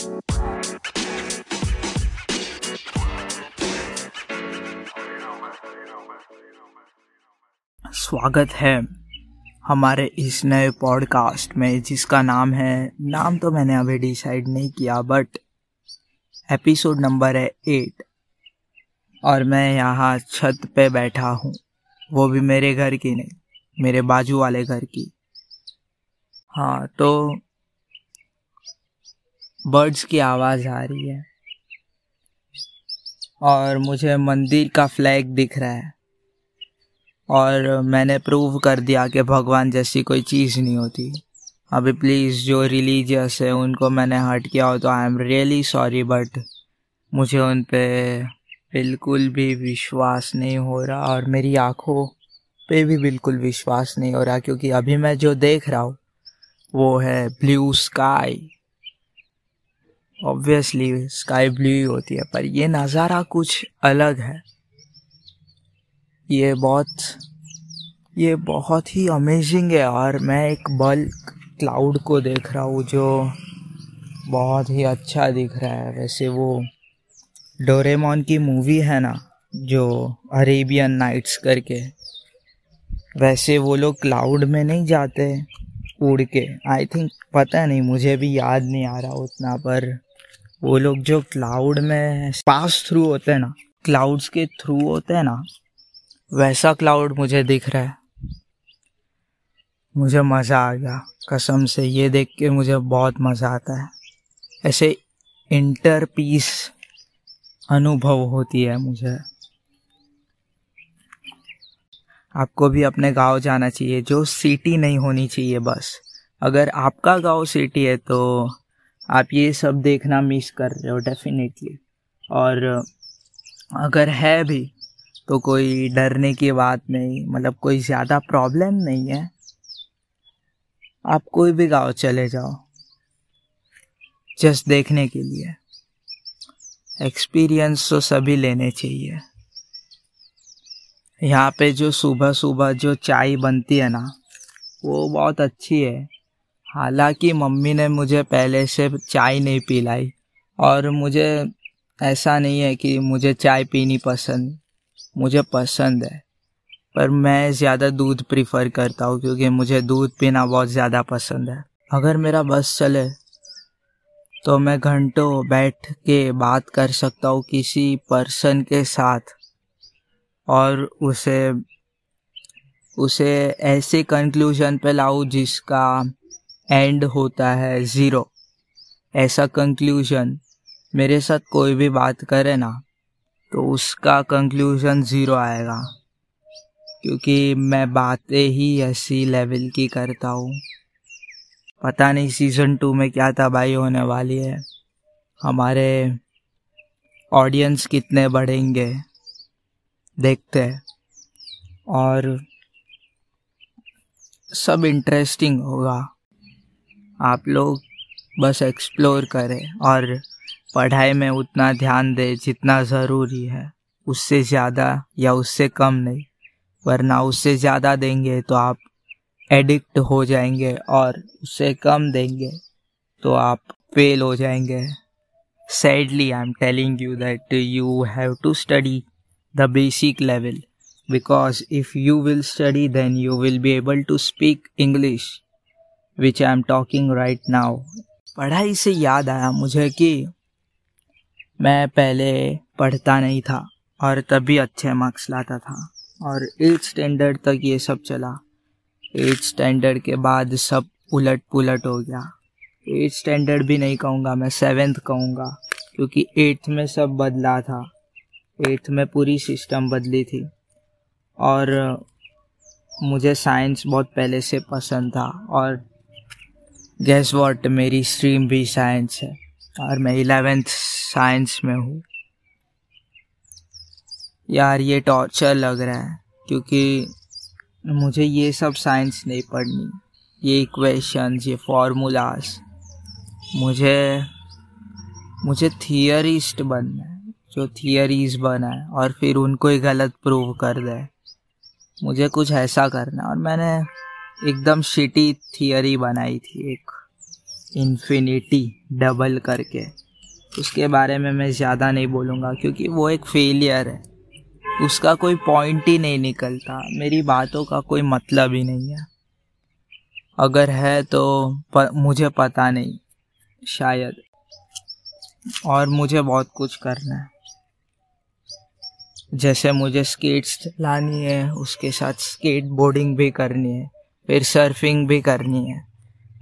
स्वागत है हमारे इस नए पॉडकास्ट में, जिसका नाम है, नाम तो मैंने अभी डिसाइड नहीं किया बट एपिसोड नंबर है एट और मैं यहाँ छत पे बैठा हूँ। वो भी मेरे घर की नहीं, मेरे बाजू वाले घर की। हाँ तो बर्ड्स की आवाज़ आ रही है। और मुझे मंदिर का फ्लैग दिख रहा है। और मैंने प्रूव कर दिया कि भगवान जैसी कोई चीज़ नहीं होती। अभी प्लीज़ जो रिलीजियस है, उनको मैंने हर्ट किया हो तो I am really sorry but मुझे उन पर बिल्कुल भी विश्वास नहीं हो रहा और मेरी आँखों पे भी बिल्कुल विश्वास नहीं हो रहा क्योंकि अभी मैं जो देख रहा हूँ, वो है blue sky obviously sky blue ही होती है, पर ये नज़ारा कुछ अलग है। ये बहुत ये बहुत ही अमेजिंग है, और मैं एक बल्क क्लाउड को देख रहा हूँ, जो बहुत ही अच्छा दिख रहा है। वैसे वो डोरेमोन की मूवी है ना, जो अरेबियन नाइट्स करके। वैसे वो लोग क्लाउड में नहीं जाते, उड़ के। आई थिंक पता नहीं, मुझे भी याद नहीं आ रहा उतना, पर वो लोग जो क्लाउड में पास थ्रू होते हैं ना क्लाउड्स के थ्रू होते हैं ना, वैसा क्लाउड मुझे दिख रहा है। मुझे मज़ा आ गया, कसम से ये देख के मुझे बहुत मज़ा आता है। ऐसे इंटर पीस अनुभव होती है मुझे। आपको भी अपने गाँव जाना चाहिए, जो सिटी नहीं होनी चाहिए बस। अगर आपका गाँव सिटी है तो आप ये सब देखना मिस कर रहे हो डेफिनेटली और, अगर है भी तो कोई डरने की बात नहीं मतलब कोई ज़्यादा प्रॉब्लम नहीं है. आप कोई भी गाँव चले जाओ जस्ट देखने के लिए. एक्सपीरियंस तो सभी लेने चाहिए. यहाँ पे जो सुबह सुबह जो चाय बनती है ना, वो बहुत अच्छी है. हालाँकि मम्मी ने मुझे पहले से चाय नहीं पिलाई और मुझे ऐसा नहीं है कि मुझे चाय पीनी पसंद, मुझे पसंद है। पर मैं ज़्यादा दूध प्रीफर करता हूँ क्योंकि मुझे दूध पीना बहुत ज़्यादा पसंद है। अगर मेरा बस चले तो मैं घंटों बैठ के बात कर सकता हूँ किसी पर्सन के साथ और उसे उसे ऐसे कंक्लूजन पे लाऊं जिसका एंड होता है ज़ीरो ऐसा कंक्लूजन मेरे साथ कोई भी बात करे ना तो उसका कंक्लूजन ज़ीरो आएगा. क्योंकि मैं बातें ही ऐसी लेवल की करता हूँ. पता नहीं सीज़न टू में क्या तबाही होने वाली है. हमारे ऑडियंस कितने बढ़ेंगे? देखते हैं. और सब इंटरेस्टिंग होगा. आप लोग बस एक्सप्लोर करें और पढ़ाई में उतना ध्यान दें जितना ज़रूरी है। उससे ज़्यादा या उससे कम नहीं, वरना उससे ज़्यादा देंगे तो आप एडिक्ट हो जाएँगे और उससे कम देंगे तो आप फेल हो जाएँगे। Sadly I am telling you that you have to study the basic level because if you will study then you will be able to speak English which I am talking right now पढ़ाई से याद आया मुझे कि मैं पहले पढ़ता नहीं था और तभी अच्छे मार्क्स लाता था और एट्थ स्टैंडर्ड तक ये सब चला। एट्थ स्टैंडर्ड के बाद सब उलट पुलट हो गया। एट्थ स्टैंडर्ड भी नहीं कहूँगा, मैं सेवेंथ कहूँगा, क्योंकि एट्थ में सब बदला था। एट्थ में पूरी सिस्टम बदली थी और मुझे साइंस बहुत पहले से पसंद था और गैस वॉट मेरी स्ट्रीम भी साइंस है और मैं इलेवेंथ साइंस में हूँ। यार, ये टॉर्चर लग रहा है क्योंकि मुझे ये सब साइंस नहीं पढ़नी। ये इक्वेशंस ये फार्मूलाज मुझे मुझे थियरिस्ट बनना है, जो थियरीज बनाए और फिर उनको ही गलत प्रूव कर दे। मुझे कुछ ऐसा करना और मैंने एकदम शिटी थियरी बनाई थी एक इन्फिनिटी डबल करके। उसके बारे में मैं ज़्यादा नहीं बोलूँगा क्योंकि वो एक फेलियर है। उसका कोई पॉइंट ही नहीं निकलता। मेरी बातों का कोई मतलब ही नहीं है। अगर है तो प, मुझे पता नहीं शायद। और मुझे बहुत कुछ करना है। जैसे मुझे स्केट्स लानी है उसके साथ स्केट बोर्डिंग भी करनी है। फिर सर्फिंग भी करनी है।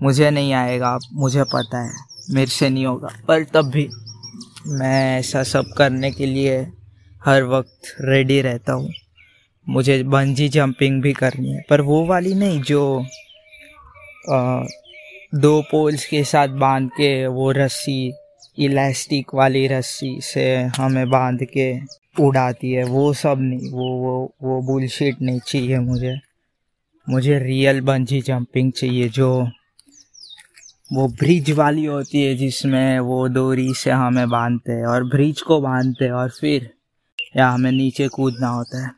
मुझे नहीं आएगा आप मुझे पता है मेरे से नहीं होगा। पर तब भी मैं ऐसा सब करने के लिए हर वक्त रेडी रहता हूँ। मुझे बंजी जंपिंग भी करनी है। पर वो वाली नहीं जो आ, दो पोल्स के साथ बाँध के वो रस्सी इलास्टिक वाली रस्सी से हमें बाँध के उड़ाती है। वो सब नहीं वो वो वो बुलशीट नहीं चाहिए मुझे। मुझे रियल बंजी जंपिंग चाहिए, जो वो ब्रिज वाली होती है जिसमें वो डोरी से हमें बांधते हैं और ब्रिज को बांधते हैं और फिर या हमें नीचे कूदना होता है।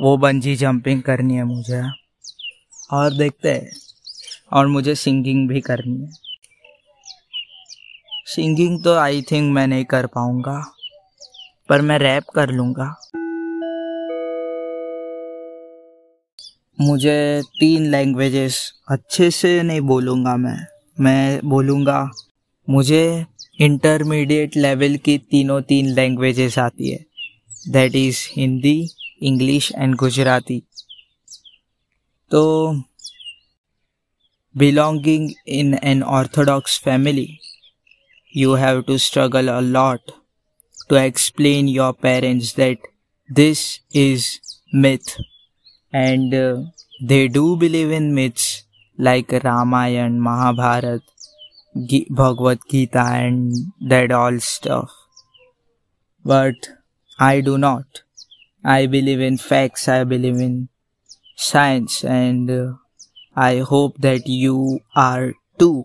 वो बंजी जंपिंग करनी है मुझे। और देखते हैं। और मुझे सिंगिंग भी करनी है। सिंगिंग तो आई थिंक मैं नहीं कर पाऊँगा, पर मैं रैप कर लूँगा। मुझे तीन लैंग्वेजेस अच्छे से नहीं बोलूँगा मैं। मैं बोलूँगा, मुझे इंटरमीडिएट लेवल की तीनों तीन लैंग्वेजेस आती है। That is Hindi English and Gujarati. तो belonging in an orthodox family you have to struggle a lot to explain your parents that this is myth and uh, they do believe in myths like Ramayana, Mahabharat, Bhagavad Gita, and that all stuff. But I do not. I believe in facts, I believe in science, and uh, I hope that you are too.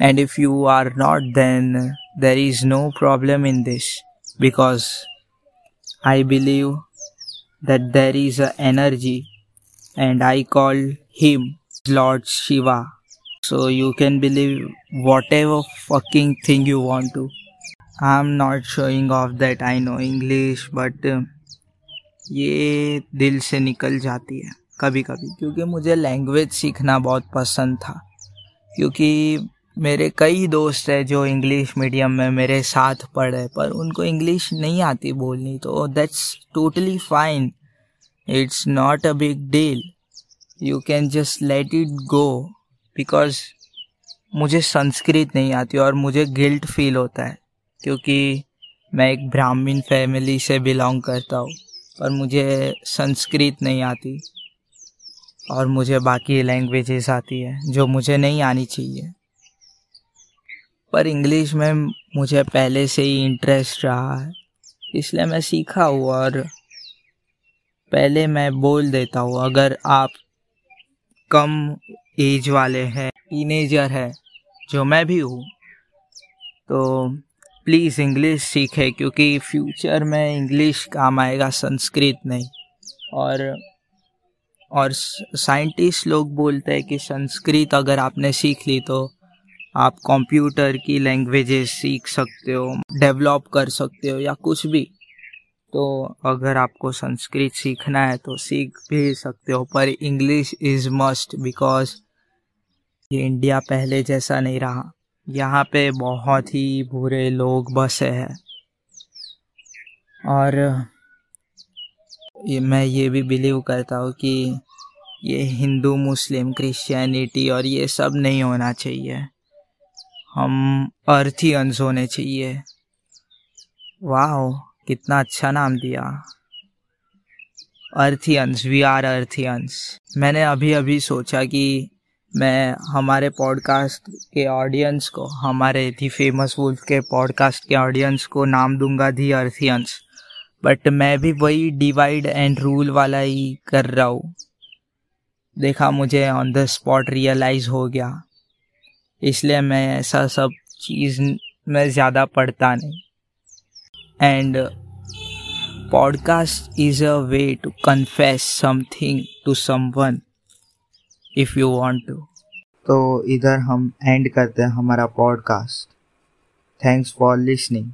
And if you are not, then there is no problem in this because I believe that there is an energy and I call him Lord Shiva. So you can believe whatever fucking thing you want to. I'm not showing off that I know English, but uh, ये दिल से निकल जाती है कभी कभी क्योंकि मुझे लैंग्वेज सीखना बहुत पसंद था क्योंकि मेरे कई दोस्त हैं जो इंग्लिश मीडियम में मेरे साथ पढ़े पर उनको इंग्लिश नहीं आती बोलनी तो that's totally fine it's not a big deal you can just let it go because मुझे संस्कृत नहीं आती और मुझे गिल्ट फील होता है, क्योंकि मैं एक ब्राह्मण फैमिली से बिलोंग करता हूँ, पर मुझे संस्कृत नहीं आती और मुझे बाकी लैंग्वेजेस आती है, जो मुझे नहीं आनी चाहिए। पर इंग्लिश में मुझे पहले से ही इंटरेस्ट रहा है, इसलिए मैं सीखा हूँ और पहले मैं बोल देता हूँ, अगर आप कम एज वाले हैं टीनेजर है, जो मैं भी हूँ तो प्लीज़ इंग्लिश सीखे, क्योंकि फ्यूचर में इंग्लिश काम आएगा, संस्कृत नहीं। और और साइंटिस्ट लोग बोलते हैं कि संस्कृत अगर आपने सीख ली तो आप कंप्यूटर की लैंग्वेजेस सीख सकते हो डेवलप कर सकते हो या कुछ भी। तो अगर आपको संस्कृत सीखना है तो सीख भी सकते हो, पर इंग्लिश इज़ मस्ट बिकॉज़ ये इंडिया पहले जैसा नहीं रहा। यहाँ पे बहुत ही बुरे लोग बसे हैं। और ये मैं ये भी बिलीव करता हूँ कि ये हिंदू, मुस्लिम क्रिश्चियनिटी और ये सब नहीं होना चाहिए। हम अर्थियंस होने चाहिए। वाह कितना अच्छा नाम दिया। अर्थियंस वी आर अर्थियंस मैंने अभी अभी सोचा कि मैं हमारे पॉडकास्ट के ऑडियंस को, हमारे दी फ़ेमस वुल्फ के पॉडकास्ट के ऑडियंस को नाम दूँगा दी अर्थियंस बट मैं भी वही डिवाइड एंड रूल वाला ही कर रहा हूँ। देखा मुझे ऑन द स्पॉट रियलाइज़ हो गया। इसलिए मैं ऐसा सब चीज़ में ज़्यादा पढ़ता नहीं। And podcast is a way to confess something to someone if you want to तो इधर हम एंड करते हैं हमारा पॉडकास्ट थैंक्स फॉर लिसनिंग